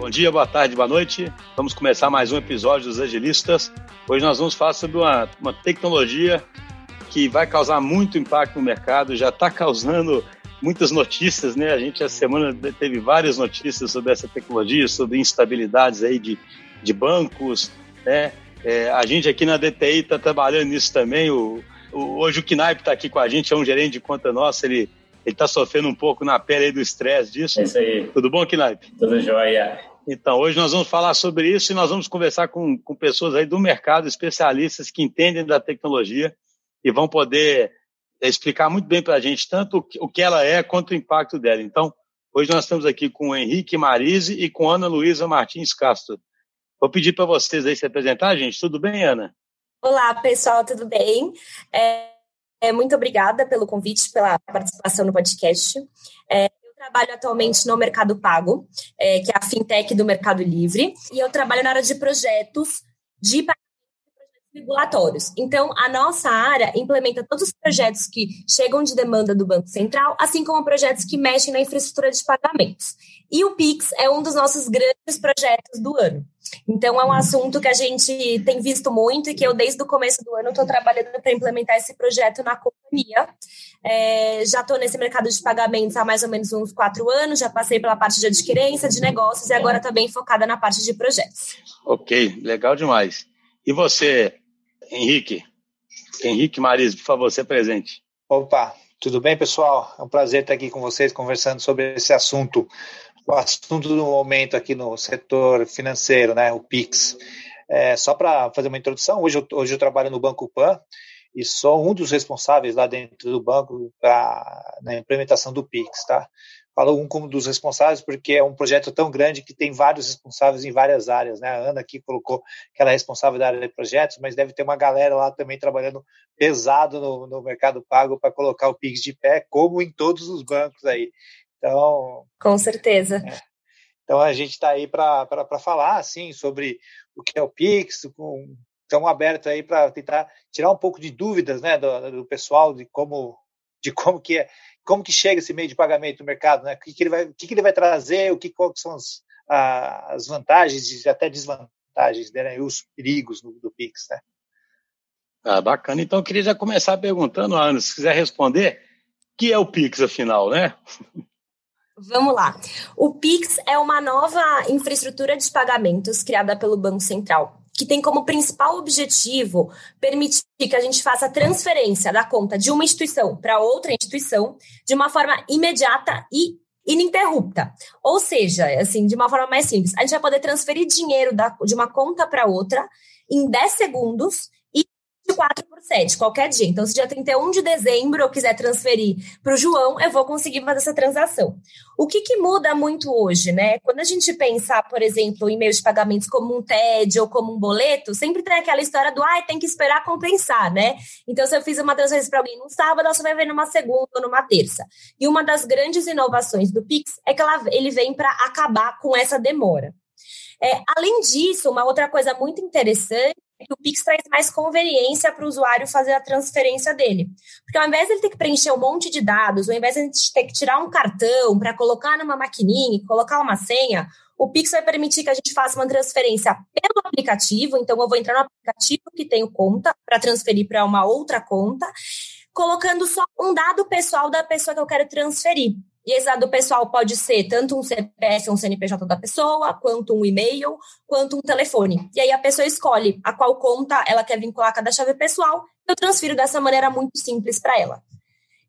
Bom dia, boa tarde, boa noite. Vamos começar mais um episódio dos Agilistas. Hoje nós vamos falar sobre uma, uma tecnologia que vai causar muito impacto no mercado, já está causando muitas notícias, né? A gente essa semana teve várias notícias sobre essa tecnologia, sobre instabilidades aí de, de bancos, né? É, a gente aqui na DTI está trabalhando nisso também. O, o, hoje o Knaip está aqui com a gente, é um gerente de conta nossa, ele ele está sofrendo um pouco na pele aí do estresse disso. É isso aí. Tudo bom, Knaip? Tudo jóia. Então, hoje nós vamos falar sobre isso e nós vamos conversar com, com pessoas aí do mercado, especialistas que entendem da tecnologia e vão poder explicar muito bem para a gente tanto o que ela é quanto o impacto dela. Então, hoje nós estamos aqui com o Henrique Marise e com Ana Luísa Martins Castro. Vou pedir para vocês aí se apresentar, gente. Tudo bem, Ana? Olá, pessoal, tudo bem? É, é, muito obrigada pelo convite, pela participação no podcast. É, trabalho atualmente no Mercado Pago, é, que é a fintech do Mercado Livre, e eu trabalho na área de projetos de regulatórios. Então, a nossa área implementa todos os projetos que chegam de demanda do Banco Central, assim como projetos que mexem na infraestrutura de pagamentos. E o Pix é um dos nossos grandes projetos do ano. Então, é um assunto que a gente tem visto muito e que eu, desde o começo do ano, estou trabalhando para implementar esse projeto na companhia. É, já estou nesse mercado de pagamentos há mais ou menos uns quatro anos, já passei pela parte de adquirência, de negócios e agora estou bem focada na parte de projetos. Ok, legal demais. E você, Henrique? Henrique Maris, por favor, você presente. Opa, tudo bem, pessoal? É um prazer estar aqui com vocês conversando sobre esse assunto o assunto do momento aqui no setor financeiro, né, o PIX. É, só para fazer uma introdução, hoje eu, hoje eu trabalho no Banco Pan e sou um dos responsáveis lá dentro do banco pra, na implementação do PIX, tá? Falo um como dos responsáveis porque é um projeto tão grande que tem vários responsáveis em várias áreas, né? A Ana aqui colocou que ela é responsável da área de projetos, mas deve ter uma galera lá também trabalhando pesado no, no mercado pago para colocar o PIX de pé, como em todos os bancos aí. Então. Com certeza. É. Então a gente está aí para falar assim sobre o que é o Pix, com, estamos abertos aí para tentar tirar um pouco de dúvidas né, do, do, pessoal de como de como que é como que chega esse meio de pagamento no mercado, né? O que, que ele vai o que, que ele vai trazer, o que quais são as, as vantagens e até desvantagens né, e os perigos do, do Pix, né? Ah, bacana. Então eu queria já começar perguntando, Ana, se quiser responder, o que é o Pix afinal, né? Vamos lá. O Pix é uma nova infraestrutura de pagamentos criada pelo Banco Central, que tem como principal objetivo permitir que a gente faça a transferência da conta de uma instituição para outra instituição de uma forma imediata e ininterrupta. Ou seja, assim, de uma forma mais simples, a gente vai poder transferir dinheiro da, de uma conta para outra em 10 segundos 4 por 7, qualquer dia. Então, se dia 31 de dezembro eu quiser transferir para o João, eu vou conseguir fazer essa transação. O que, que muda muito hoje, né? Quando a gente pensar, por exemplo, em meios de pagamentos como um TED ou como um boleto, sempre tem aquela história do, ah, tem que esperar compensar, né? Então, se eu fiz uma transferência para alguém no sábado, ela só vai ver numa segunda ou numa terça. E uma das grandes inovações do Pix é que ela, ele vem para acabar com essa demora. É, além disso, uma outra coisa muito interessante que o Pix traz mais conveniência para o usuário fazer a transferência dele. Porque ao invés de ele ter que preencher um monte de dados, ao invés de gente ter que tirar um cartão para colocar numa maquininha, colocar uma senha, o Pix vai permitir que a gente faça uma transferência pelo aplicativo. Então, eu vou entrar no aplicativo que tenho conta para transferir para uma outra conta, colocando só um dado pessoal da pessoa que eu quero transferir. E esse dado pessoal pode ser tanto um CPF, um CNPJ da pessoa, quanto um e-mail, quanto um telefone. E aí a pessoa escolhe a qual conta ela quer vincular cada chave pessoal. Eu transfiro dessa maneira muito simples para ela.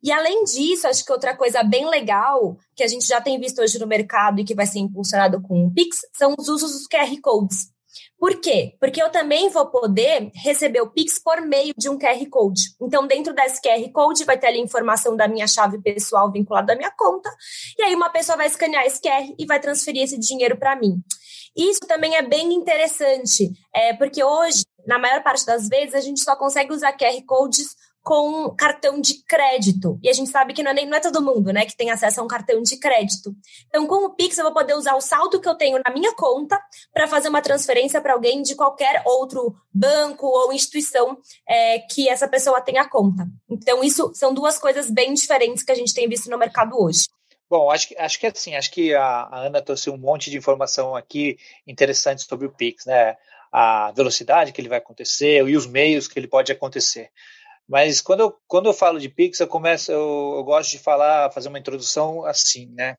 E além disso, acho que outra coisa bem legal que a gente já tem visto hoje no mercado e que vai ser impulsionado com o Pix são os usos dos QR Codes. Por quê? Porque eu também vou poder receber o Pix por meio de um QR Code. Então, dentro desse QR Code vai ter ali a informação da minha chave pessoal vinculada à minha conta. E aí uma pessoa vai escanear esse QR e vai transferir esse dinheiro para mim. Isso também é bem interessante, é, porque hoje, na maior parte das vezes, a gente só consegue usar QR Codes com cartão de crédito. E a gente sabe que não é, nem, não é todo mundo né, que tem acesso a um cartão de crédito. Então, com o Pix, eu vou poder usar o saldo que eu tenho na minha conta para fazer uma transferência para alguém de qualquer outro banco ou instituição é, que essa pessoa tenha conta. Então, isso são duas coisas bem diferentes que a gente tem visto no mercado hoje. Bom, acho que, acho que assim, acho que a, a, Ana trouxe um monte de informação aqui interessante sobre o Pix, né? A velocidade que ele vai acontecer e os meios que ele pode acontecer. Mas quando eu, quando eu falo de Pix, eu começo, eu, eu gosto de falar, fazer uma introdução assim, né?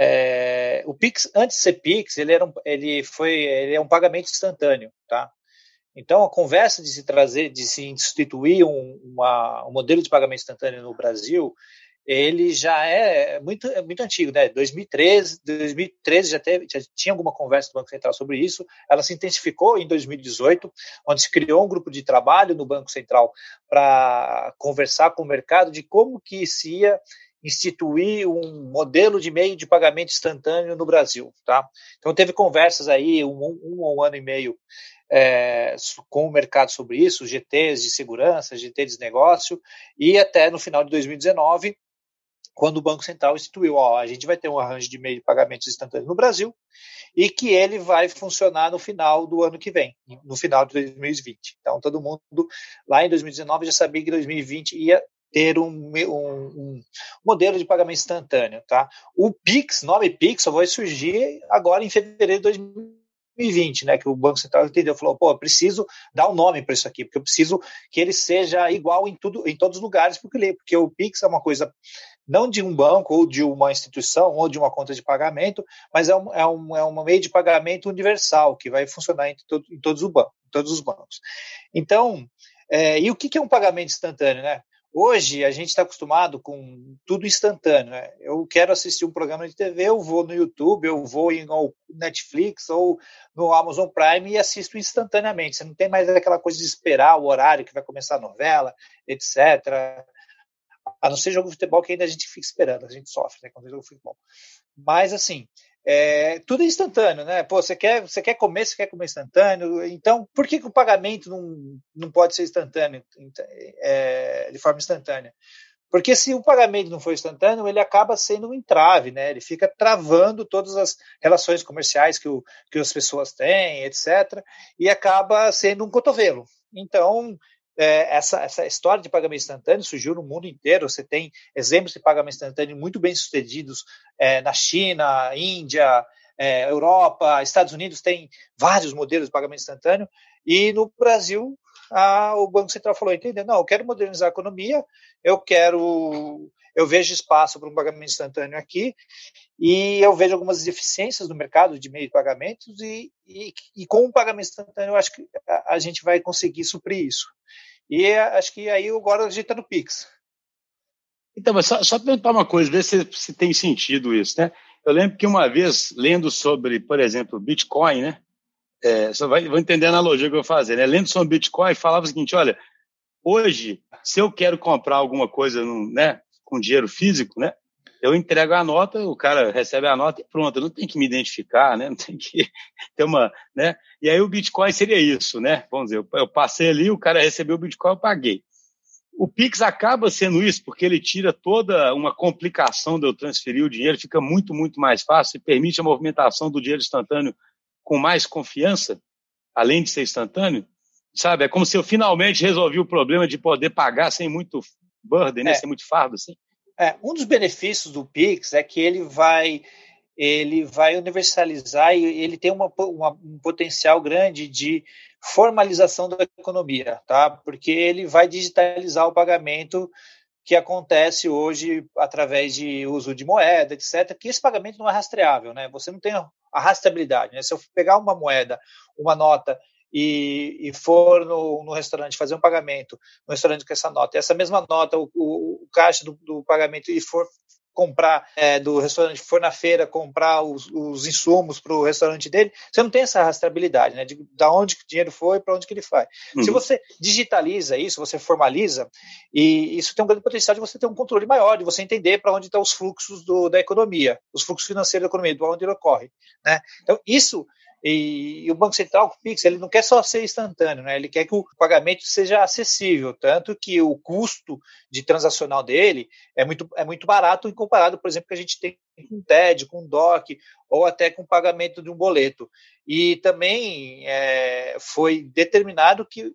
É, o Pix, antes de ser Pix, ele, era um, ele, foi, ele é um pagamento instantâneo, tá? Então, a conversa de se trazer, de se instituir um, uma, um modelo de pagamento instantâneo no Brasil, ele já é muito, é muito antigo, né? 2013, 2013 já, teve, já tinha alguma conversa do Banco Central sobre isso. Ela se intensificou em 2018, onde se criou um grupo de trabalho no Banco Central para conversar com o mercado de como que se ia instituir um modelo de meio de pagamento instantâneo no Brasil, tá? Então teve conversas aí um, um um ano e meio é, com o mercado sobre isso, GTs de segurança, GTs de negócio, e até no final de 2019 quando o Banco Central instituiu, ó, a gente vai ter um arranjo de meio de pagamentos instantâneos no Brasil e que ele vai funcionar no final do ano que vem, no final de 2020. Então, todo mundo lá em 2019 já sabia que 2020 ia ter um, um, um, modelo de pagamento instantâneo, tá? O Pix, nome Pix, só vai surgir agora em fevereiro de 2020, né? Que o Banco Central entendeu, falou, pô, eu preciso dar um nome para isso aqui, porque eu preciso que ele seja igual em tudo, em todos os lugares, porque, porque o Pix é uma coisa não de um banco ou de uma instituição ou de uma conta de pagamento, mas é um, é um, é um meio de pagamento universal que vai funcionar em, todo, em todos, os bancos, todos os bancos. Então, é, e o que, que é um pagamento instantâneo, né? Hoje a gente está acostumado com tudo instantâneo. Né? Eu quero assistir um programa de TV, eu vou no YouTube, eu vou em Netflix ou no Amazon Prime e assisto instantaneamente. Você não tem mais aquela coisa de esperar o horário que vai começar a novela, etc a não ser jogo de futebol que ainda a gente fica esperando, a gente sofre né, quando joga futebol. Mas assim, é, tudo é instantâneo, né? Pô, você quer, você quer comer, você quer comer instantâneo. Então, por que, que o pagamento não, não pode ser instantâneo, é, de forma instantânea? Porque se o pagamento não for instantâneo, ele acaba sendo um entrave, né? Ele fica travando todas as relações comerciais que, o, que as pessoas têm, etc. E acaba sendo um cotovelo. Então, é, essa, essa história de pagamento instantâneo surgiu no mundo inteiro. Você tem exemplos de pagamento instantâneo muito bem sucedidos é, na China, Índia, é, Europa, Estados Unidos tem vários modelos de pagamento instantâneo. E no Brasil, a, o Banco Central falou: entendeu? Não, eu quero modernizar a economia, eu quero. Eu vejo espaço para um pagamento instantâneo aqui e eu vejo algumas deficiências no mercado de meio de pagamentos e, e, e com o pagamento instantâneo eu acho que a, a gente vai conseguir suprir isso. E acho que aí agora a gente está no Pix. Então, mas só, só perguntar uma coisa, ver se, se tem sentido isso, né? Eu lembro que uma vez, lendo sobre, por exemplo, Bitcoin, né? É, só vai, vou entender a analogia que eu vou fazer, né? Lendo sobre Bitcoin, falava o seguinte: olha, hoje, se eu quero comprar alguma coisa né, com dinheiro físico, né? Eu entrego a nota, o cara recebe a nota e pronto, não tem que me identificar, né? Não tem que ter uma, né? E aí o Bitcoin seria isso, né? Vamos dizer, eu passei ali, o cara recebeu o Bitcoin, eu paguei. O Pix acaba sendo isso, porque ele tira toda uma complicação de eu transferir o dinheiro, fica muito, muito mais fácil e permite a movimentação do dinheiro instantâneo com mais confiança, além de ser instantâneo. Sabe? É como se eu finalmente resolvi o problema de poder pagar sem muito burden, né? É. Sem muito fardo, assim. É, um dos benefícios do Pix é que ele vai ele vai universalizar e ele tem uma, uma, um potencial grande de formalização da economia, tá? Porque ele vai digitalizar o pagamento que acontece hoje através de uso de moeda, etc. Que esse pagamento não é rastreável, né? Você não tem a rastreabilidade, né? Se eu pegar uma moeda, uma nota e, e for no, no, restaurante fazer um pagamento no restaurante com essa nota, e essa mesma nota, o, o, o caixa do, do, pagamento, e for comprar é, do restaurante, for na feira comprar os, os insumos para o restaurante dele, você não tem essa rastreabilidade, né? De, da onde o dinheiro foi para onde que ele vai. Uhum. Se você digitaliza isso, você formaliza, e isso tem um grande potencial de você ter um controle maior, de você entender para onde estão os fluxos do, da economia, os fluxos financeiros da economia, de onde ele ocorre. Né? Então, isso e, e, o Banco Central, o Pix, ele não quer só ser instantâneo, né? ele quer que o pagamento seja acessível, tanto que o custo de transacional dele é muito, é muito barato em comparado, por exemplo, que a gente tem com TED, com DOC, ou até com pagamento de um boleto. E também é, foi determinado que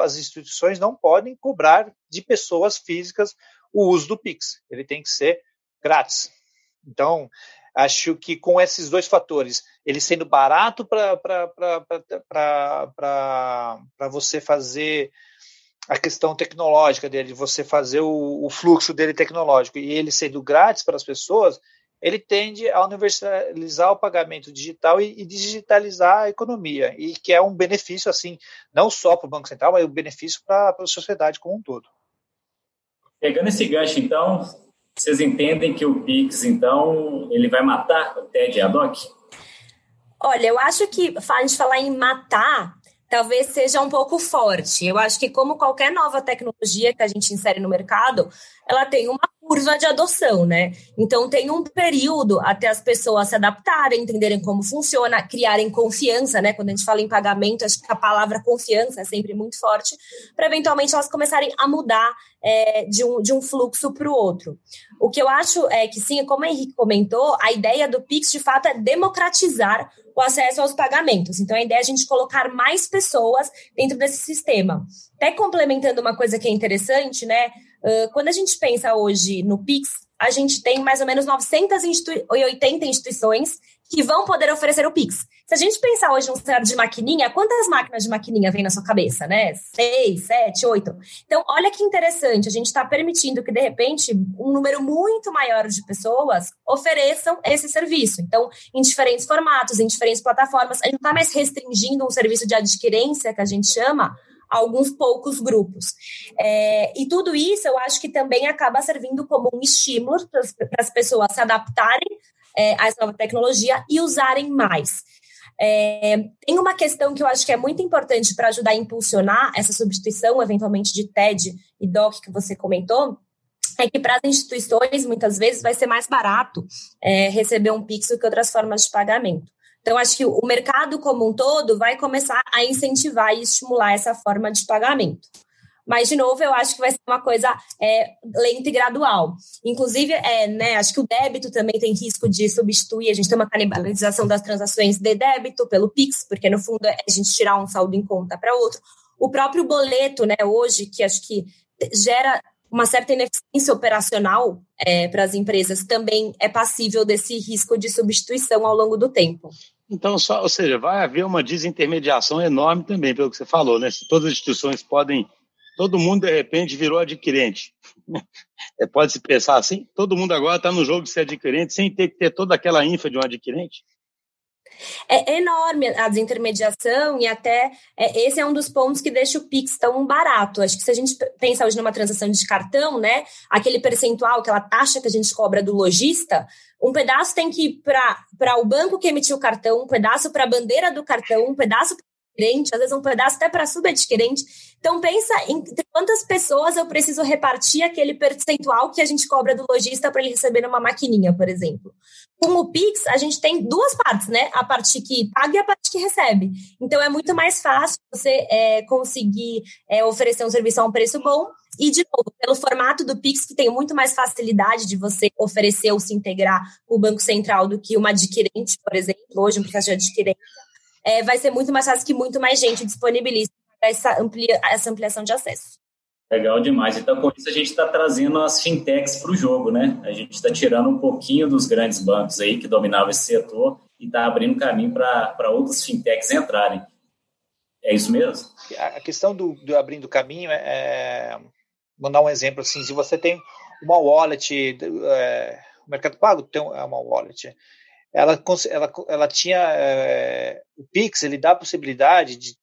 as instituições não podem cobrar de pessoas físicas o uso do Pix, ele tem que ser grátis. Então, acho que com esses dois fatores, ele sendo barato para você fazer a questão tecnológica dele, você fazer o, o, fluxo dele tecnológico e ele sendo grátis para as pessoas, ele tende a universalizar o pagamento digital e, e digitalizar a economia, e que é um benefício, assim, não só para o Banco Central, mas um benefício para a sociedade como um todo. Pegando esse gancho, então, vocês entendem que o Pix, então, ele vai matar o TED ad hoc? Olha, eu acho que a gente falar em matar talvez seja um pouco forte. Eu acho que, como qualquer nova tecnologia que a gente insere no mercado, ela tem uma curva de adoção, né? Então, tem um período até as pessoas se adaptarem, entenderem como funciona, criarem confiança, né? Quando a gente fala em pagamento, acho que a palavra confiança é sempre muito forte, para eventualmente elas começarem a mudar é, de, um, de um fluxo para o outro. O que eu acho é que, sim, como o Henrique comentou, a ideia do Pix, de fato, é democratizar o acesso aos pagamentos. Então, a ideia é a gente colocar mais pessoas dentro desse sistema. Até complementando uma coisa que é interessante, né? Uh, quando a gente pensa hoje no Pix, a gente tem mais ou menos 980 instituições que vão poder oferecer o Pix. Se a gente pensar hoje num cenário de maquininha, quantas máquinas de maquininha vem na sua cabeça, né? Seis, sete, oito. Então, olha que interessante, a gente está permitindo que, de repente, um número muito maior de pessoas ofereçam esse serviço. Então, em diferentes formatos, em diferentes plataformas, a gente não está mais restringindo um serviço de adquirência, que a gente chama, alguns poucos grupos. É, e tudo isso eu acho que também acaba servindo como um estímulo para as pessoas se adaptarem é, a essa nova tecnologia e usarem mais. É, tem uma questão que eu acho que é muito importante para ajudar a impulsionar essa substituição, eventualmente, de TED e DOC que você comentou, é que para as instituições, muitas vezes, vai ser mais barato é, receber um Pix do que outras formas de pagamento. Então, acho que o mercado como um todo vai começar a incentivar e estimular essa forma de pagamento. Mas, de novo, eu acho que vai ser uma coisa é, lenta e gradual. Inclusive, é, né, acho que o débito também tem risco de substituir, a gente tem uma canibalização das transações de débito pelo Pix, porque no fundo é a gente tirar um saldo em conta para outro. O próprio boleto, né, hoje, que acho que gera uma certa ineficiência operacional é, para as empresas, também é passível desse risco de substituição ao longo do tempo. Então, só, ou seja, vai haver uma desintermediação enorme também, pelo que você falou, né? Se todas as instituições podem todo mundo de repente virou adquirente. É, pode se pensar assim? Todo mundo agora está no jogo de ser adquirente sem ter que ter toda aquela infra de um adquirente? É enorme a desintermediação e até é, esse é um dos pontos que deixa o Pix tão barato. Acho que se a gente pensa hoje numa transação de cartão, né, aquele percentual, aquela taxa que a gente cobra do lojista, um pedaço tem que ir para o banco que emitiu o cartão, um pedaço para a bandeira do cartão, um pedaço adquirente, às vezes um pedaço até para subadquirente. Então pensa em quantas pessoas eu preciso repartir aquele percentual que a gente cobra do lojista para ele receber numa maquininha, por exemplo. Com o Pix, a gente tem duas partes, né? A parte que paga e a parte que recebe. Então é muito mais fácil você é, conseguir é, oferecer um serviço a um preço bom. E, de novo, pelo formato do Pix, que tem muito mais facilidade de você oferecer ou se integrar o Banco Central do que uma adquirente, por exemplo, hoje um processo de adquirente é, vai ser muito mais fácil que muito mais gente disponibilize essa, amplia, essa ampliação de acesso. Legal demais. Então, com isso, a gente está trazendo as fintechs para o jogo, né? A gente está tirando um pouquinho dos grandes bancos aí que dominavam esse setor e está abrindo caminho para outras fintechs entrarem. É isso mesmo? A questão do, do abrindo caminho é, é. Vou dar um exemplo assim: se você tem uma wallet, é, o Mercado Pago tem uma wallet, ela, ela, ela tinha é, o Pix, ele dá a possibilidade de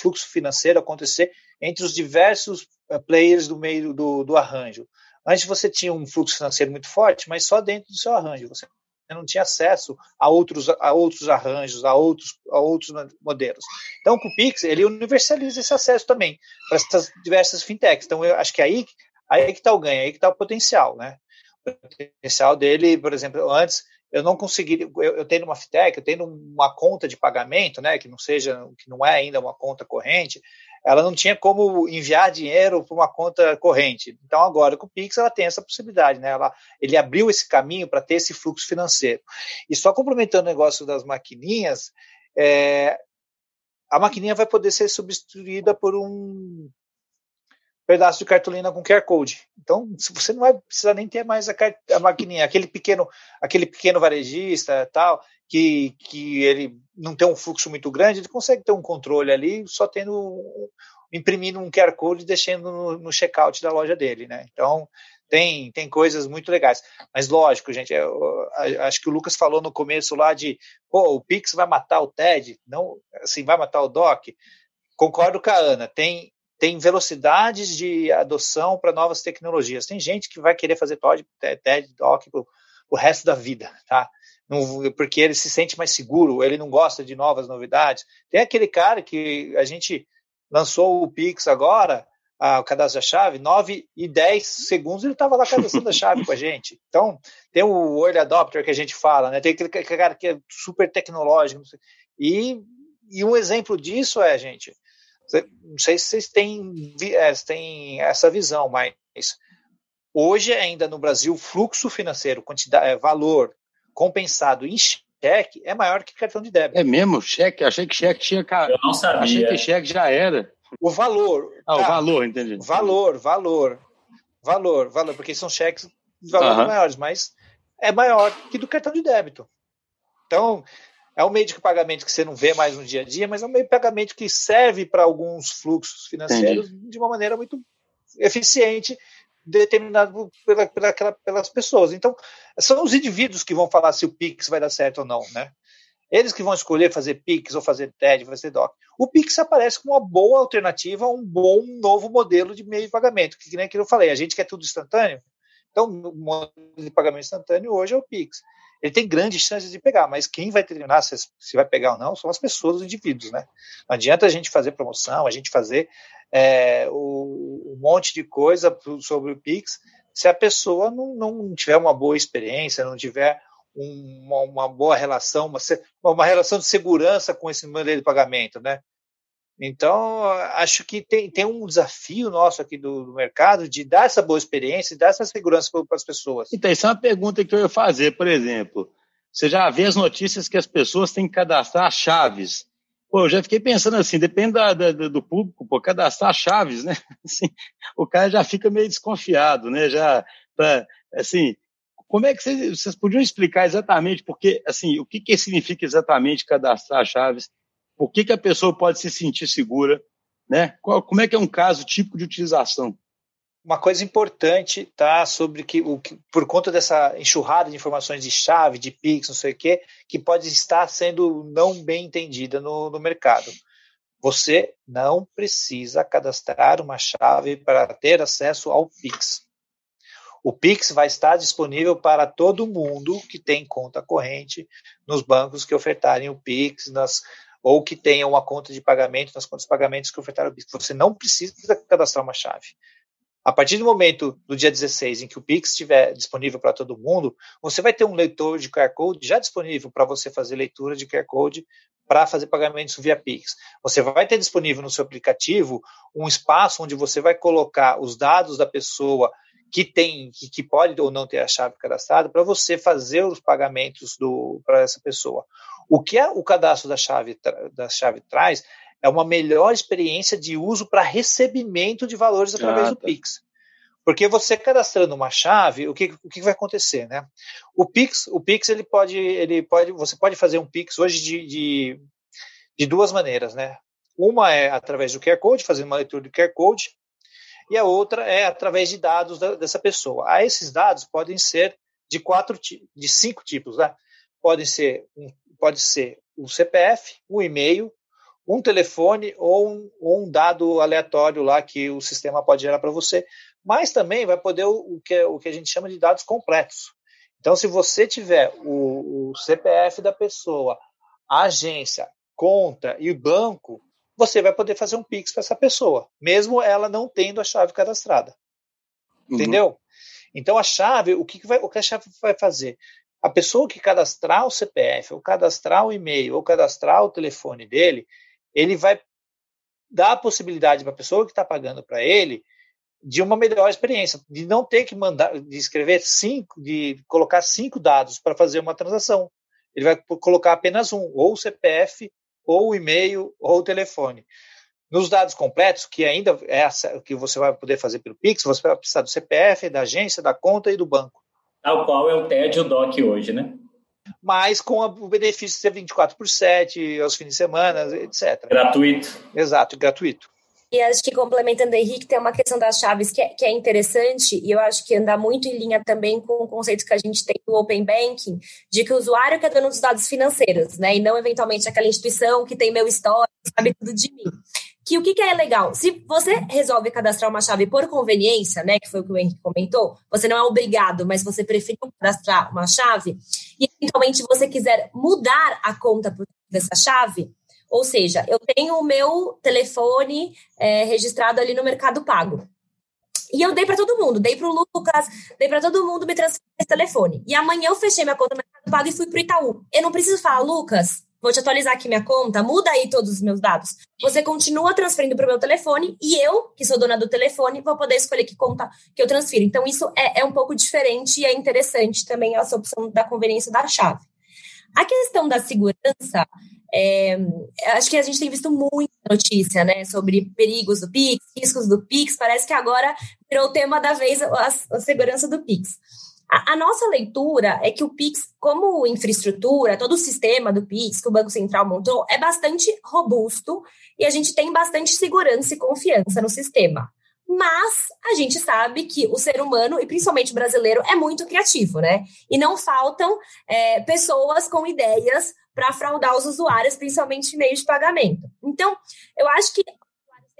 fluxo financeiro acontecer entre os diversos é, players do meio do, do arranjo. Antes você tinha um fluxo financeiro muito forte, mas só dentro do seu arranjo. Você não tinha acesso a outros, a outros arranjos, a outros, a outros modelos. Então, com o Pix, ele universaliza esse acesso também para essas diversas fintechs. Então, eu acho que aí, aí que está o ganho, aí que está o potencial, né? O potencial dele, por exemplo, antes eu não conseguiria, eu, eu tenho uma FITEC, eu tenho uma conta de pagamento, né, que não seja, que não é ainda uma conta corrente, ela não tinha como enviar dinheiro para uma conta corrente. Então agora com o Pix ela tem essa possibilidade, né? Ela, ele abriu esse caminho para ter esse fluxo financeiro. E só complementando o negócio das maquininhas, é, a maquininha vai poder ser substituída por um pedaço de cartolina com QR Code. Então, você não vai precisar nem ter mais a, a maquininha, aquele pequeno, aquele pequeno varejista tal, que, que ele não tem um fluxo muito grande, ele consegue ter um controle ali, só tendo imprimindo um QR Code e deixando no, no checkout da loja dele, né? Então, tem, tem coisas muito legais. Mas lógico, gente, eu, eu, acho que o Lucas falou no começo lá de, pô, o Pix vai matar o TED, não, assim, vai matar o DOC. Concordo com a Ana, tem tem velocidades de adoção para novas tecnologias. Tem gente que vai querer fazer TED, pro, o resto da vida, tá? Não, porque ele se sente mais seguro, ele não gosta de novas novidades. Tem aquele cara que a gente lançou o Pix agora, a, o cadastro da chave, 9 e 10 segundos ele estava lá cadastrando a chave com a gente. Então, tem o early adopter que a gente fala, né? Tem aquele cara que é super tecnológico. E, e um exemplo disso é, gente, não sei se vocês têm, é, têm essa visão, mas hoje ainda no Brasil, fluxo financeiro, quantidade, é, valor compensado em cheque é maior que cartão de débito. É mesmo? Cheque? Achei que cheque tinha. Eu não sabia. Achei que cheque já era. O valor. Ah, tá. o valor, entendi. Valor, valor. Valor, valor, porque são cheques de valores uh -huh. maiores, mas é maior que do cartão de débito. Então, é um meio de pagamento que você não vê mais no dia a dia, mas é um meio de pagamento que serve para alguns fluxos financeiros Entendi. de uma maneira muito eficiente, determinado pela, pela, pelas pessoas. Então, são os indivíduos que vão falar se o Pix vai dar certo ou não, né? Eles que vão escolher fazer Pix ou fazer TED, fazer DOC. O Pix aparece como uma boa alternativa, um bom novo modelo de meio de pagamento, que nem que eu falei, a gente quer tudo instantâneo, então o modelo de pagamento instantâneo hoje é o Pix ele tem grandes chances de pegar, mas quem vai determinar se, se vai pegar ou não são as pessoas, os indivíduos, né? Não adianta a gente fazer promoção, a gente fazer é, o, um monte de coisa sobre o Pix, se a pessoa não, não tiver uma boa experiência, não tiver uma, uma boa relação, uma, uma relação de segurança com esse modelo de pagamento, né? Então, acho que tem, tem um desafio nosso aqui do, do mercado de dar essa boa experiência e dar essa segurança para as pessoas. Então, isso é uma pergunta que eu ia fazer, por exemplo. Você já vê as notícias que as pessoas têm que cadastrar chaves. Pô, eu já fiquei pensando assim, depende da, da, do público, pô, cadastrar chaves, né? Assim, o cara já fica meio desconfiado, né? Já, pra, assim, como é que vocês, vocês podiam explicar exatamente, porque, assim, o que, que significa exatamente cadastrar chaves? Por que, que a pessoa pode se sentir segura? Né? Qual, como é que é um caso típico de utilização? Uma coisa importante, tá, sobre que, o, que por conta dessa enxurrada de informações de chave, de Pix, não sei o quê, que pode estar sendo não bem entendida no, no mercado. Você não precisa cadastrar uma chave para ter acesso ao Pix. O Pix vai estar disponível para todo mundo que tem conta corrente nos bancos que ofertarem o Pix, nas, ou que tenha uma conta de pagamento nas contas de pagamentos que ofertaram o Pix. Você não precisa cadastrar uma chave. A partir do momento do dia 16 em que o Pix estiver disponível para todo mundo, você vai ter um leitor de QR Code já disponível para você fazer leitura de QR Code para fazer pagamentos via Pix. Você vai ter disponível no seu aplicativo um espaço onde você vai colocar os dados da pessoa que tem, que, que pode ou não ter a chave cadastrada, para você fazer os pagamentos para essa pessoa. O que o cadastro da chave, da chave traz é uma melhor experiência de uso para recebimento de valores através ah, tá. do Pix. Porque você cadastrando uma chave, o que, o que vai acontecer, né? O Pix, o Pix ele pode, ele pode, você pode fazer um Pix hoje de, de, de duas maneiras, né? Uma é através do QR Code, fazendo uma leitura do QR Code, e a outra é através de dados da, dessa pessoa. Ah, esses dados podem ser de quatro, de cinco tipos, né? Podem ser um pode ser o CPF, o e-mail, um telefone ou um, ou um, dado aleatório lá que o sistema pode gerar para você, mas também vai poder o, o, que, o que a gente chama de dados completos. Então, se você tiver o, o CPF da pessoa, a agência, conta e banco, você vai poder fazer um Pix para essa pessoa, mesmo ela não tendo a chave cadastrada. Uhum. Entendeu? Então, a chave, o que, que vai, o que a chave vai fazer? A pessoa que cadastrar o CPF, ou cadastrar o e-mail, ou cadastrar o telefone dele, ele vai dar a possibilidade para a pessoa que está pagando para ele de uma melhor experiência, de não ter que mandar, de escrever cinco, de colocar cinco dados para fazer uma transação. Ele vai colocar apenas um, ou o CPF, ou o e-mail, ou o telefone. Nos dados completos, que ainda é essa, que você vai poder fazer pelo Pix, você vai precisar do CPF, da agência, da conta e do banco. Tal qual é o TED e o DOC hoje, né? Mas com o benefício de ser 24 por 7, aos fins de semana, etc. Gratuito. Exato, gratuito. E acho que complementando Henrique, tem uma questão das chaves que é, que é, interessante, e eu acho que anda muito em linha também com o conceito que a gente tem do Open Banking, de que o usuário que é dono dos dados financeiros, né? E não eventualmente aquela instituição que tem meu histórico, sabe tudo de mim. Que o que, que é legal? Se você resolve cadastrar uma chave por conveniência, né? Que foi o que o Henrique comentou, você não é obrigado, mas você preferiu cadastrar uma chave, e eventualmente você quiser mudar a conta dessa chave, ou seja, eu tenho o meu telefone é, registrado ali no Mercado Pago. E eu dei para todo mundo, dei para o Lucas, dei para todo mundo me transferir esse telefone. E amanhã eu fechei minha conta no Mercado Pago e fui para o Itaú. Eu não preciso falar, Lucas, vou te atualizar aqui minha conta, muda aí todos os meus dados. Você continua transferindo para o meu telefone e eu, que sou dona do telefone, vou poder escolher que conta que eu transfiro. Então, isso é, é um pouco diferente e é interessante também essa opção da conveniência da chave. A questão da segurança, é, acho que a gente tem visto muita notícia, né, sobre perigos do Pix, riscos do Pix. Parece que agora virou o tema da vez a, a segurança do Pix. A, a, nossa leitura é que o Pix, como infraestrutura, todo o sistema do Pix que o Banco Central montou, é bastante robusto e a gente tem bastante segurança e confiança no sistema. Mas a gente sabe que o ser humano, e principalmente o brasileiro, é muito criativo, né? E não faltam é, pessoas com ideias para fraudar os usuários, principalmente em meio de pagamento. Então, eu acho que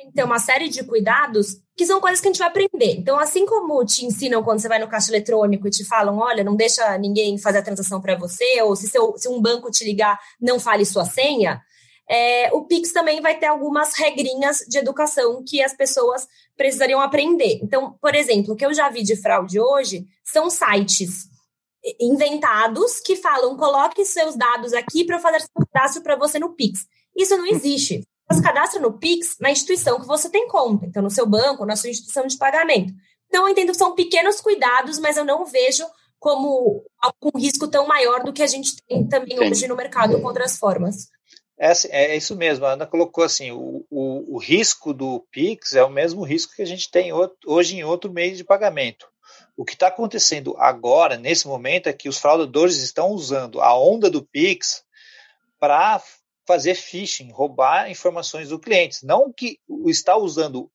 tem que ter uma série de cuidados que são coisas que a gente vai aprender. Então, assim como te ensinam quando você vai no caixa eletrônico e te falam, olha, não deixa ninguém fazer a transação para você, ou se, seu, se um banco te ligar, não fale sua senha, é, o Pix também vai ter algumas regrinhas de educação que as pessoas precisariam aprender. Então, por exemplo, o que eu já vi de fraude hoje são sites inventados que falam: coloque seus dados aqui para eu fazer seu cadastro para você no Pix. Isso não existe. Você cadastra no Pix na instituição que você tem conta, então no seu banco, na sua instituição de pagamento. Então, eu entendo que são pequenos cuidados, mas eu não vejo como algum risco tão maior do que a gente tem também Entendi. hoje no mercado com outras formas. É, assim, é, isso mesmo, a Ana colocou assim: o, o, o risco do Pix é o mesmo risco que a gente tem hoje em outro meio de pagamento. O que está acontecendo agora, nesse momento, é que os fraudadores estão usando a onda do Pix para fazer phishing, roubar informações do cliente. Não que está usando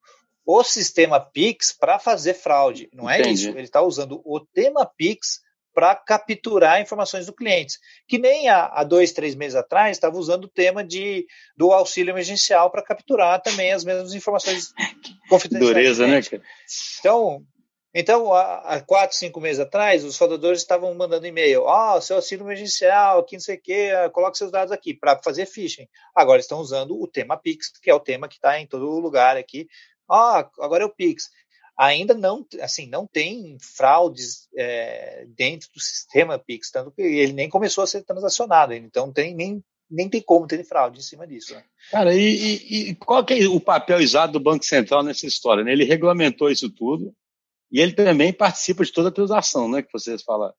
o sistema Pix para fazer fraude. Não é Entendi. isso. Ele está usando o tema Pix para capturar informações do cliente. Que nem há, há, dois, três meses atrás estava usando o tema de, do auxílio emergencial para capturar também as mesmas informações confidenciais. Dureza, né? Então, então, há quatro, cinco meses atrás, os soldadores estavam mandando e-mail, ó, oh, seu auxílio emergencial, aqui não sei o quê, coloque seus dados aqui, para fazer phishing. Agora estão usando o tema Pix, que é o tema que está em todo lugar aqui. Ó, oh, agora é o Pix. Ainda não, assim, não tem fraudes é, dentro do sistema Pix, tanto que ele nem começou a ser transacionado, então tem, nem, nem tem como ter fraude em cima disso. Né? Cara, e, e, e, qual é o papel exato do Banco Central nessa história? Né? Ele regulamentou isso tudo, e ele também participa de toda a transação, né, que vocês falaram.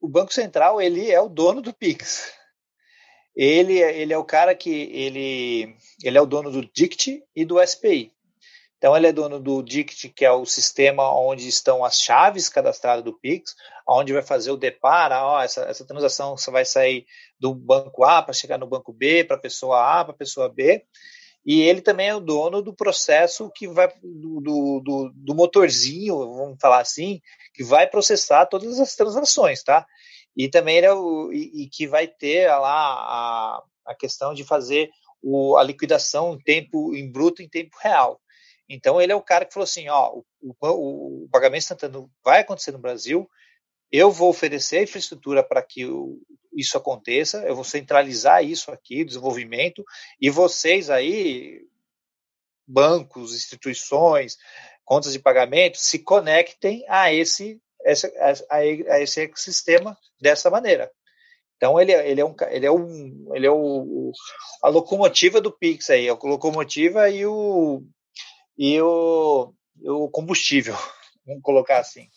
O Banco Central, ele é o dono do Pix. Ele, ele é o cara que ele, ele é o dono do DICT e do SPI. Então ele é dono do DICT, que é o sistema onde estão as chaves cadastradas do Pix, onde vai fazer o depar, ah, essa, essa transação você vai sair do banco A para chegar no banco B, para a pessoa A, para a pessoa B. E ele também é o dono do processo que vai do, do, do, motorzinho, vamos falar assim, que vai processar todas as transações, tá? E também ele é o e, e que vai ter lá a, a questão de fazer o, a liquidação em tempo em bruto em tempo real. Então ele é o cara que falou assim, ó, o, o, o pagamento instantâneo vai acontecer no Brasil, eu vou oferecer a infraestrutura para que isso aconteça, eu vou centralizar isso aqui, desenvolvimento, e vocês aí, bancos, instituições, contas de pagamento, se conectem a esse, a, a, esse ecossistema dessa maneira. Então ele, é, ele é um ele é um ele é o, a locomotiva do Pix aí, a locomotiva e o e o, o combustível, vamos colocar assim.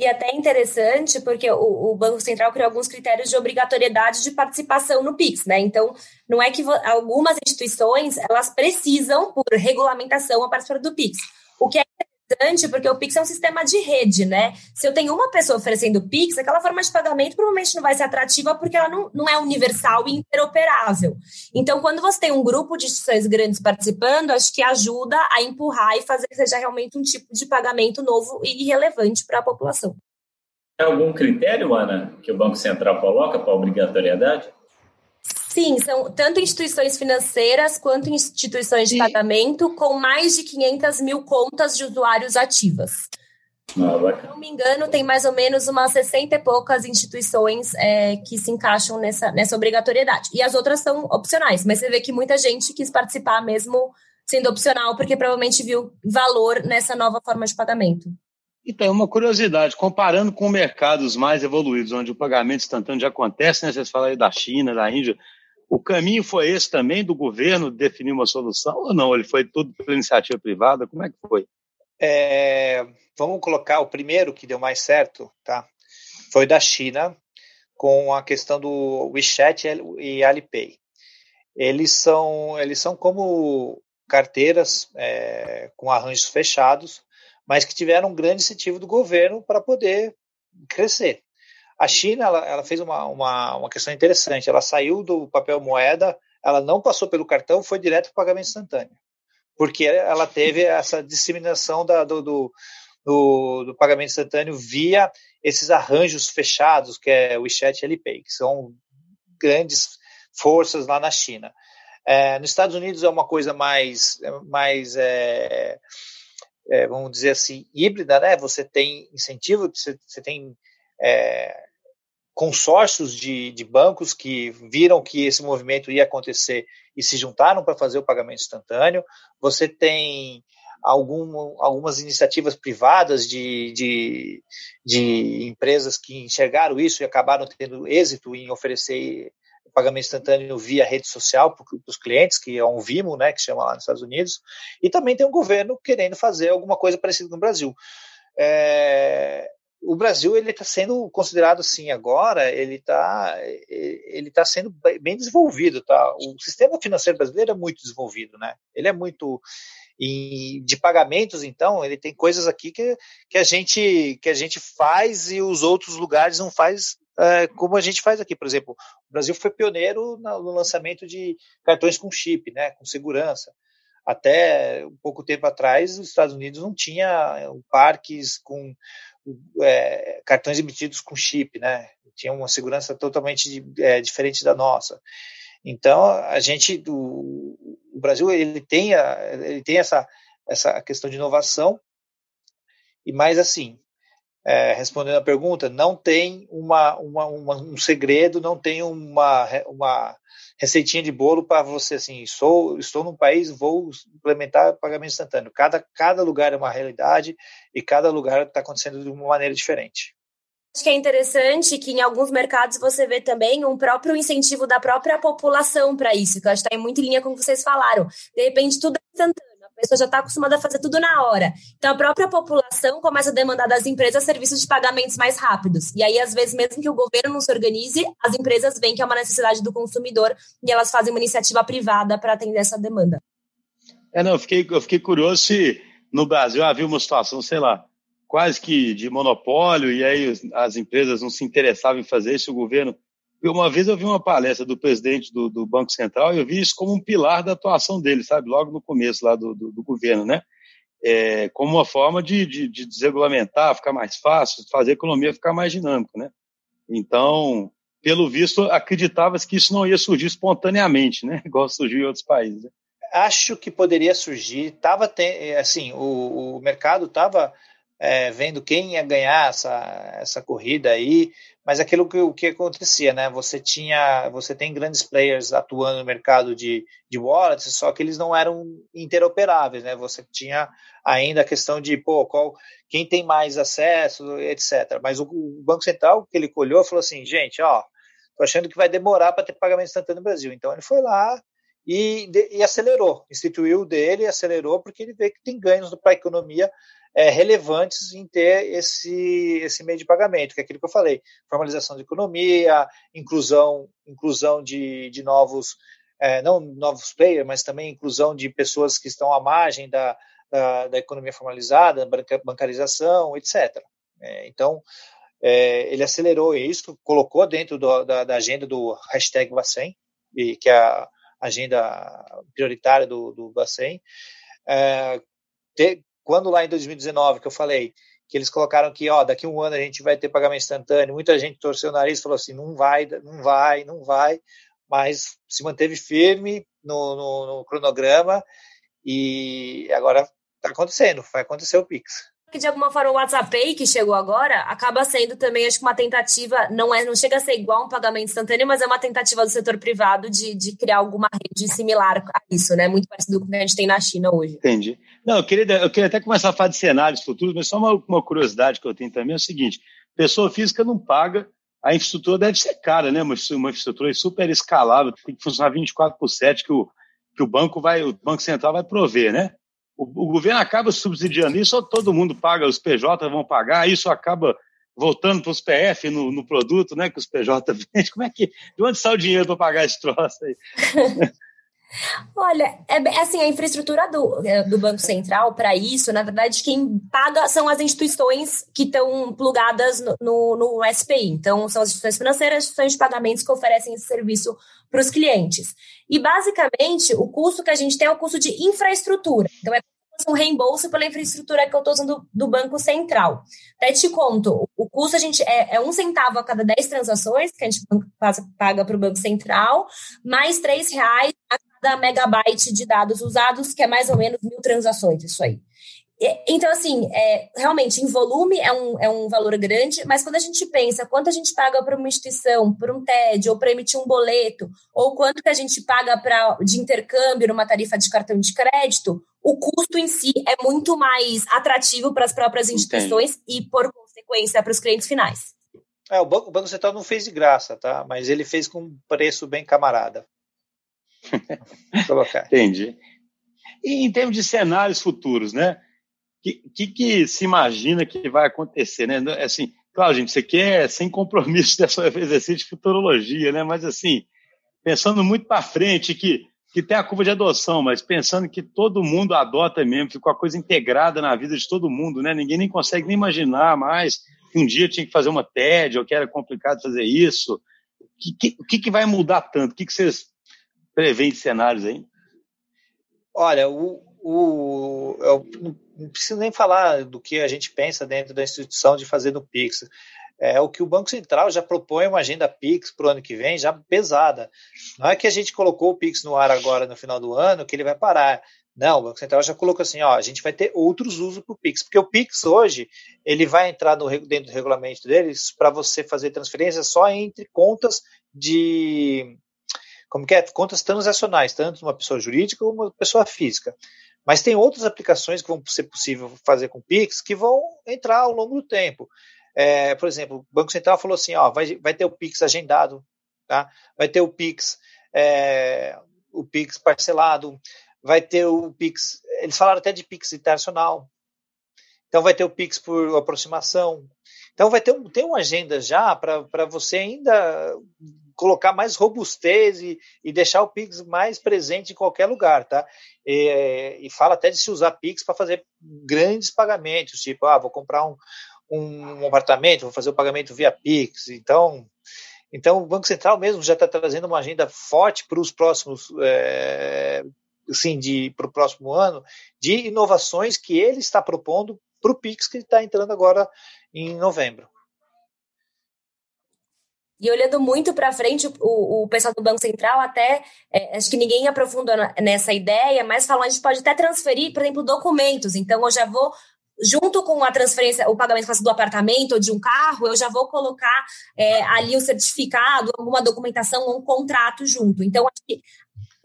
E até interessante, porque o, o, Banco Central criou alguns critérios de obrigatoriedade de participação no PIX, né? Então, não é que algumas instituições elas precisam, por regulamentação, a participar do PIX. O que é porque o Pix é um sistema de rede, né? Se eu tenho uma pessoa oferecendo Pix, aquela forma de pagamento provavelmente não vai ser atrativa porque ela não, não é universal e interoperável. Então, quando você tem um grupo de instituições grandes participando, acho que ajuda a empurrar e fazer que seja realmente um tipo de pagamento novo e relevante para a população. Tem algum critério, Ana, que o Banco Central coloca para obrigatoriedade? Sim, são tanto instituições financeiras quanto instituições de pagamento com mais de 500 mil contas de usuários ativas. Ah, Se não me engano, tem mais ou menos umas 60 e poucas instituições é, que se encaixam nessa, nessa obrigatoriedade. E as outras são opcionais, mas você vê que muita gente quis participar mesmo sendo opcional, porque provavelmente viu valor nessa nova forma de pagamento. Então, uma curiosidade, comparando com mercados mais evoluídos, onde o pagamento instantâneo já acontece, né? Vocês falaram aí da China, da Índia, o caminho foi esse também do governo definir uma solução ou não? Ele foi tudo pela iniciativa privada? Como é que foi? É, vamos colocar o primeiro que deu mais certo, tá? Foi da China com a questão do WeChat e Alipay. Eles são eles são como carteiras é, com arranjos fechados, mas que tiveram um grande incentivo do governo para poder crescer. A China ela, ela fez uma, uma, uma, questão interessante. Ela saiu do papel moeda, ela não passou pelo cartão, foi direto para o pagamento instantâneo, porque ela teve essa disseminação da, do, do, do, do, pagamento instantâneo via esses arranjos fechados, que é o WeChat e Alipay, que são grandes forças lá na China. É, nos Estados Unidos é uma coisa mais, mais é, é, vamos dizer assim, híbrida, né? Você tem incentivo, você, você tem é, consórcios de, de bancos que viram que esse movimento ia acontecer e se juntaram para fazer o pagamento instantâneo. Você tem algum, algumas iniciativas privadas de, de, de, empresas que enxergaram isso e acabaram tendo êxito em oferecer pagamento instantâneo via rede social para os clientes, que é um Vimo, né, que chama lá nos Estados Unidos, e também tem um governo querendo fazer alguma coisa parecida no Brasil. É, o Brasil ele está sendo considerado assim agora, ele está ele tá sendo bem desenvolvido, tá? O sistema financeiro brasileiro é muito desenvolvido, né? Ele é muito e de pagamentos, então, ele tem coisas aqui que, que a gente que a gente faz e os outros lugares não faz é, como a gente faz aqui. Por exemplo, o Brasil foi pioneiro no lançamento de cartões com chip, né? Com segurança até um pouco tempo atrás, os Estados Unidos não tinha parques com é, cartões emitidos com chip, né? Tinha uma segurança totalmente é, diferente da nossa. Então, a gente, do, o Brasil, ele tem, a, ele tem essa, essa questão de inovação, e mais assim, é, respondendo a pergunta, não tem uma, uma, uma, um segredo, não tem uma, uma receitinha de bolo para você assim, sou, estou num país, vou implementar pagamento instantâneo. Cada, cada lugar é uma realidade e cada lugar está acontecendo de uma maneira diferente. Acho que é interessante que em alguns mercados você vê também um próprio incentivo da própria população para isso, que eu acho que está muito em linha com o que vocês falaram. De repente, tudo é instantâneo a pessoa já está acostumada a fazer tudo na hora. Então, a própria população começa a demandar das empresas serviços de pagamentos mais rápidos. E aí, às vezes, mesmo que o governo não se organize, as empresas veem que é uma necessidade do consumidor e elas fazem uma iniciativa privada para atender essa demanda. É, não, eu fiquei, eu fiquei curioso se no Brasil havia uma situação, sei lá, quase que de monopólio, e aí as empresas não se interessavam em fazer isso, o governo uma vez eu vi uma palestra do presidente do, do, Banco Central e eu vi isso como um pilar da atuação dele, sabe? Logo no começo lá do, do, do governo, né? É, como uma forma de, de, de, desregulamentar, ficar mais fácil, fazer a economia ficar mais dinâmica, né? Então, pelo visto, acreditava-se que isso não ia surgir espontaneamente, né? Igual surgiu em outros países. Né? Acho que poderia surgir. Tava assim, o, o mercado estava é, vendo quem ia ganhar essa, essa corrida aí, mas aquilo que, o que acontecia, né? Você tinha, você tem grandes players atuando no mercado de, de wallets, só que eles não eram interoperáveis, né? Você tinha ainda a questão de, pô, qual, quem tem mais acesso, etc. Mas o, o Banco Central, que ele colheu, falou assim, gente, ó, tô achando que vai demorar para ter pagamento instantâneo no Brasil. Então ele foi lá, e, e, acelerou, instituiu dele, acelerou, porque ele vê que tem ganhos para a economia é, relevantes em ter esse, esse meio de pagamento, que é aquilo que eu falei, formalização da economia, inclusão, inclusão de, de novos, é, não novos players, mas também inclusão de pessoas que estão à margem da, da, da economia formalizada, bancarização, etc. É, então, é, ele acelerou isso, colocou dentro do, da, da, agenda do hashtag Bacen, que é a agenda prioritária do, do Bacen. É, quando lá em 2019, que eu falei que eles colocaram que, ó, daqui a um ano a gente vai ter pagamento instantâneo, muita gente torceu o nariz falou assim, não vai, não vai, não vai, mas se manteve firme no, no, no cronograma e agora está acontecendo, vai acontecer o Pix que de alguma forma o WhatsApp Pay que chegou agora acaba sendo também acho que uma tentativa não é não chega a ser igual um pagamento instantâneo mas é uma tentativa do setor privado de, de criar alguma rede similar a isso né? Muito parecido com o que a gente tem na China hoje. Entendi. Não eu queria eu queria até começar a falar de cenários futuros mas só uma, uma curiosidade que eu tenho também é o seguinte pessoa física não paga a infraestrutura deve ser cara né uma, uma infraestrutura super escalável tem que funcionar 24 por 7 que o que o banco vai o banco central vai prover né o, o governo acaba subsidiando isso, ou todo mundo paga, os PJ vão pagar, isso acaba voltando para os PF no, no, produto, né, que os PJ vendem. Como é que, de onde sai o dinheiro para pagar esse troço aí? Olha, é assim, a infraestrutura do, é, do Banco Central para isso, na verdade, quem paga são as instituições que estão plugadas no, no, no, SPI. Então, são as instituições financeiras, as instituições de pagamentos que oferecem esse serviço para os clientes. E, basicamente, o custo que a gente tem é o custo de infraestrutura. Então, é um reembolso pela infraestrutura que eu estou usando do Banco Central. Até te conto, o custo a gente é, é um centavo a cada 10 transações que a gente paga para o Banco Central, mais três reais a cada megabyte de dados usados, que é mais ou menos mil transações, isso aí. Então, assim, é, realmente, em volume é um, é um valor grande, mas quando a gente pensa quanto a gente paga para uma instituição, por um TED, ou para emitir um boleto, ou quanto que a gente paga pra, de intercâmbio numa tarifa de cartão de crédito, o custo em si é muito mais atrativo para as próprias instituições Entendi. e, por consequência, para os clientes finais. É, o, banco, o Banco Central não fez de graça, tá? Mas ele fez com um preço bem camarada. Entendi. E em termos de cenários futuros, né? Que, que, que se imagina que vai acontecer, né? Assim, claro, gente, você quer sem compromisso dessa exercício de futurologia, né? Mas assim, pensando muito para frente, que, que tem a curva de adoção, mas pensando que todo mundo adota mesmo, ficou a coisa integrada na vida de todo mundo, né? Ninguém nem consegue nem imaginar mais que um dia tinha que fazer uma TED ou que era complicado fazer isso. O que, que, que vai mudar tanto? O que, que vocês preveem de cenários aí? Olha, o, o, não preciso nem falar do que a gente pensa dentro da instituição de fazer no Pix. É o que o Banco Central já propõe uma agenda Pix para o ano que vem, já pesada. Não é que a gente colocou o Pix no ar agora no final do ano que ele vai parar. Não, o Banco Central já colocou assim, ó, a gente vai ter outros usos para o Pix, porque o Pix hoje ele vai entrar no, dentro do regulamento deles para você fazer transferência só entre contas de como que é, contas transacionais, tanto uma pessoa jurídica como uma pessoa física. Mas tem outras aplicações que vão ser possível fazer com Pix que vão entrar ao longo do tempo. É, por exemplo, o Banco Central falou assim, ó, vai, vai ter o Pix agendado, tá? vai ter o Pix, é, o Pix parcelado, vai ter o Pix, eles falaram até de Pix internacional, então vai ter o Pix por aproximação. Então vai ter um, tem uma agenda já para você ainda colocar mais robustez e, e, deixar o Pix mais presente em qualquer lugar, tá? E, e fala até de se usar Pix para fazer grandes pagamentos, tipo, ah, vou comprar um, um apartamento, vou fazer o pagamento via Pix. Então, então o Banco Central mesmo já está trazendo uma agenda forte para os próximos, é, assim, de para o próximo ano, de inovações que ele está propondo para o Pix que está entrando agora em novembro. E olhando muito para frente, o, o pessoal do Banco Central até, é, acho que ninguém aprofundou nessa ideia, mas falou, a gente pode até transferir, por exemplo, documentos. Então, eu já vou, junto com a transferência, o pagamento do apartamento ou de um carro, eu já vou colocar é, ali o certificado, alguma documentação ou um contrato junto. Então, acho que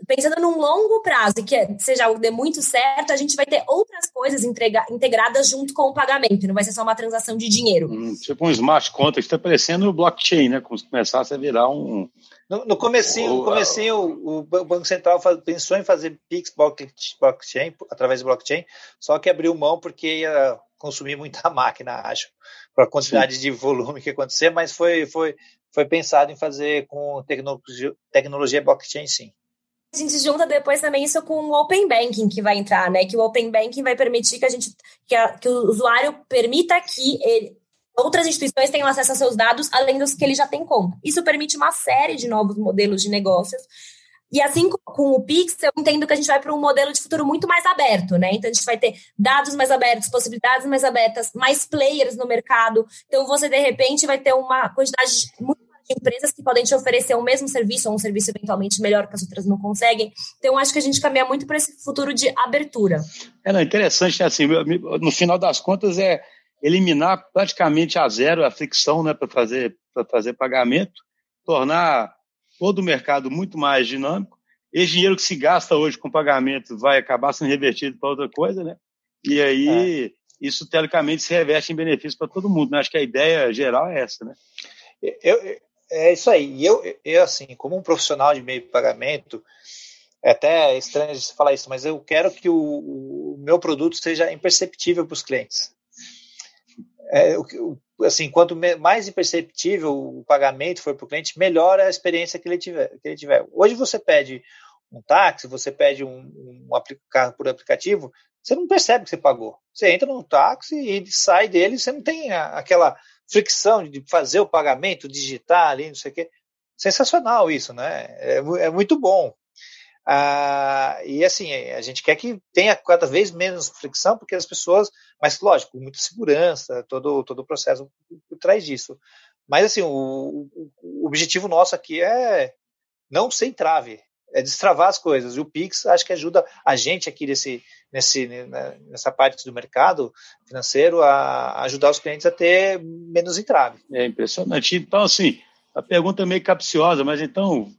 pensando num longo prazo e que seja algo dê muito certo, a gente vai ter outras coisas entrega, integradas junto com o pagamento, não vai ser só uma transação de dinheiro. Hum, tipo um smart contract, está parecendo o blockchain, né? Como se começasse a virar um, No, no comecinho, no comecinho o, o, Banco Central pensou em fazer Pix blockchain, através do blockchain, só que abriu mão porque ia consumir muita máquina, acho, para a quantidade Sim. de volume que ia acontecer, mas foi, foi, foi pensado em fazer com tecnologia, tecnologia blockchain, sim. A gente junta depois também isso com o Open Banking que vai entrar, né? Que o Open Banking vai permitir que a gente que, a, que o usuário permita que ele, outras instituições tenham acesso a seus dados além dos que ele já tem conta. Isso permite uma série de novos modelos de negócios. E assim com o Pix, eu entendo que a gente vai para um modelo de futuro muito mais aberto, né? Então a gente vai ter dados mais abertos, possibilidades mais abertas, mais players no mercado. Então você de repente vai ter uma quantidade muito de empresas que podem te oferecer o mesmo serviço ou um serviço eventualmente melhor que as outras não conseguem. Então acho que a gente caminha muito para esse futuro de abertura. É não, interessante, né? assim, no final das contas é eliminar praticamente a zero a fricção né, para fazer, fazer pagamento, tornar todo o mercado muito mais dinâmico. Esse dinheiro que se gasta hoje com pagamento vai acabar sendo revertido para outra coisa, né? E aí, é. isso teoricamente se reverte em benefício para todo mundo. Né? Acho que a ideia geral é essa, né? Eu, é isso aí. E eu, eu, assim, como um profissional de meio de pagamento, é até estranho de falar isso, mas eu quero que o, o meu produto seja imperceptível para os clientes é, assim, quanto mais imperceptível o pagamento for para o cliente, melhor a experiência que ele tiver. Que ele tiver. Hoje você pede um táxi, você pede um, um carro por aplicativo, você não percebe que você pagou. Você entra no táxi e sai dele, você não tem a, aquela fricção de fazer o pagamento, digitar ali, não sei o quê. Sensacional isso, né? É, é muito bom. Ah, e assim, a gente quer que tenha cada vez menos fricção, porque as pessoas, mas lógico, muita segurança, todo, todo o processo por trás disso. Mas assim, o, o, objetivo nosso aqui é não ser trave, é destravar as coisas. E o Pix acho que ajuda a gente aqui nesse, nesse, né, nessa parte do mercado financeiro a ajudar os clientes a ter menos entrave. É impressionante. Então, assim, a pergunta é meio capciosa, mas então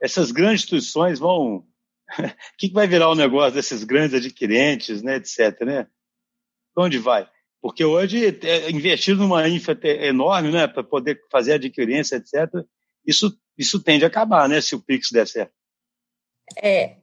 essas grandes instituições vão o que, vai virar o negócio desses grandes adquirentes, né, etc. Né? Onde vai? Porque hoje, é, investir numa infra enorme né, para poder fazer adquirência, etc., isso, isso tende a acabar, né, se o Pix der certo. É.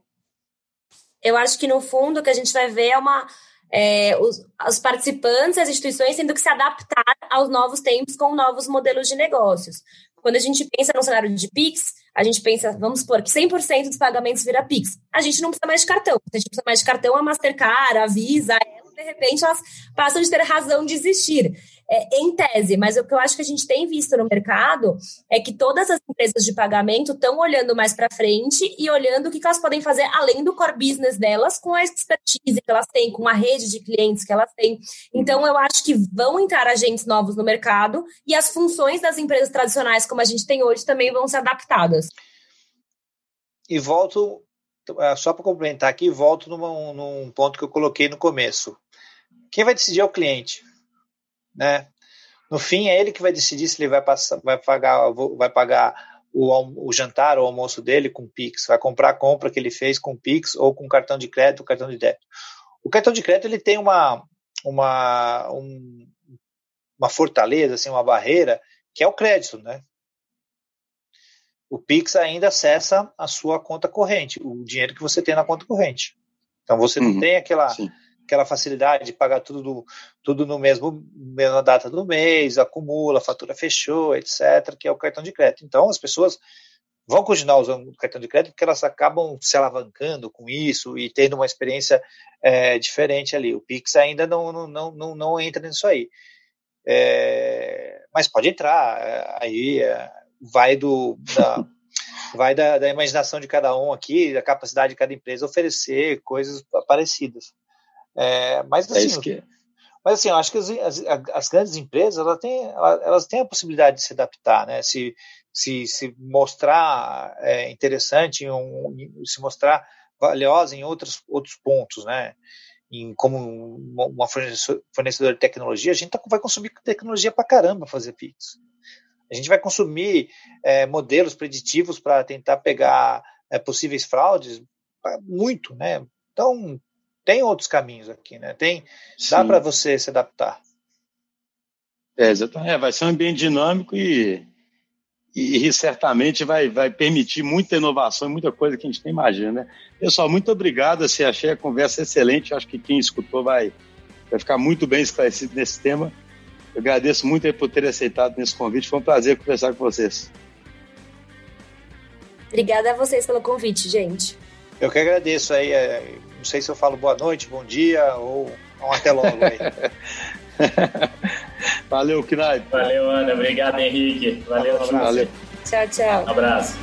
Eu acho que, no fundo, o que a gente vai ver é uma. É, os, os, participantes, as instituições tendo que se adaptar aos novos tempos com novos modelos de negócios. Quando a gente pensa no cenário de PIX, a gente pensa, vamos supor, que 100% dos pagamentos vira Pix. A gente não precisa mais de cartão. Se a gente precisa mais de cartão, a Mastercard, a Visa, a de repente, elas passam de ter razão de existir é, em tese, mas o que eu acho que a gente tem visto no mercado é que todas as empresas de pagamento estão olhando mais para frente e olhando o que, elas podem fazer além do core business delas, com a expertise que elas têm, com a rede de clientes que elas têm. Então, eu acho que vão entrar agentes novos no mercado e as funções das empresas tradicionais, como a gente tem hoje, também vão ser adaptadas. E volto, é, só para complementar aqui, volto numa, num ponto que eu coloquei no começo. Quem vai decidir é o cliente né? No fim, é ele que vai decidir se ele vai, passar, vai pagar, vai pagar o, o jantar ou o almoço dele com Pix, vai comprar a compra que ele fez com Pix ou com cartão de crédito cartão de débito. O cartão de crédito ele tem uma, uma, um, uma fortaleza, assim, uma barreira, que é o crédito, né? O Pix ainda acessa a sua conta corrente, o dinheiro que você tem na conta corrente. Então você não uhum, tem aquela, sim aquela facilidade de pagar tudo, tudo no mesmo mesma data do mês, acumula, a fatura fechou, etc., que é o cartão de crédito. Então, as pessoas vão continuar usando o cartão de crédito porque elas acabam se alavancando com isso e tendo uma experiência é, diferente ali. O Pix ainda não, não, não, não, não entra nisso aí. É, mas pode entrar, é, aí é, vai do. Da, vai da, da, imaginação de cada um aqui, da capacidade de cada empresa oferecer coisas parecidas. É, mas é assim, é que... mas assim, eu acho que as, as, as grandes empresas elas têm, elas têm a possibilidade de se adaptar, né? Se, se, se mostrar é, interessante, um, se mostrar valiosa em outros, outros pontos, né? Em, como uma fornecedora de tecnologia, a gente tá, vai consumir tecnologia para caramba fazer Pix. A gente vai consumir é, modelos preditivos para tentar pegar é, possíveis fraudes muito, né? Então, tem outros caminhos aqui, né? Tem, dá para você se adaptar. É, exatamente. É, vai ser um ambiente dinâmico e, e, e, certamente vai, vai permitir muita inovação e muita coisa que a gente nem imagina, né? Pessoal, muito obrigado. Assim, achei a conversa excelente. Acho que quem escutou vai, vai ficar muito bem esclarecido nesse tema. Eu agradeço muito por ter aceitado nesse convite. Foi um prazer conversar com vocês. Obrigada a vocês pelo convite, gente. Eu que agradeço aí. É, não sei se eu falo boa noite, bom dia ou um até logo aí. Valeu, Knaip. Valeu, Ana. Obrigado, Henrique. Valeu, Valeu. Tchau, tchau. Um abraço.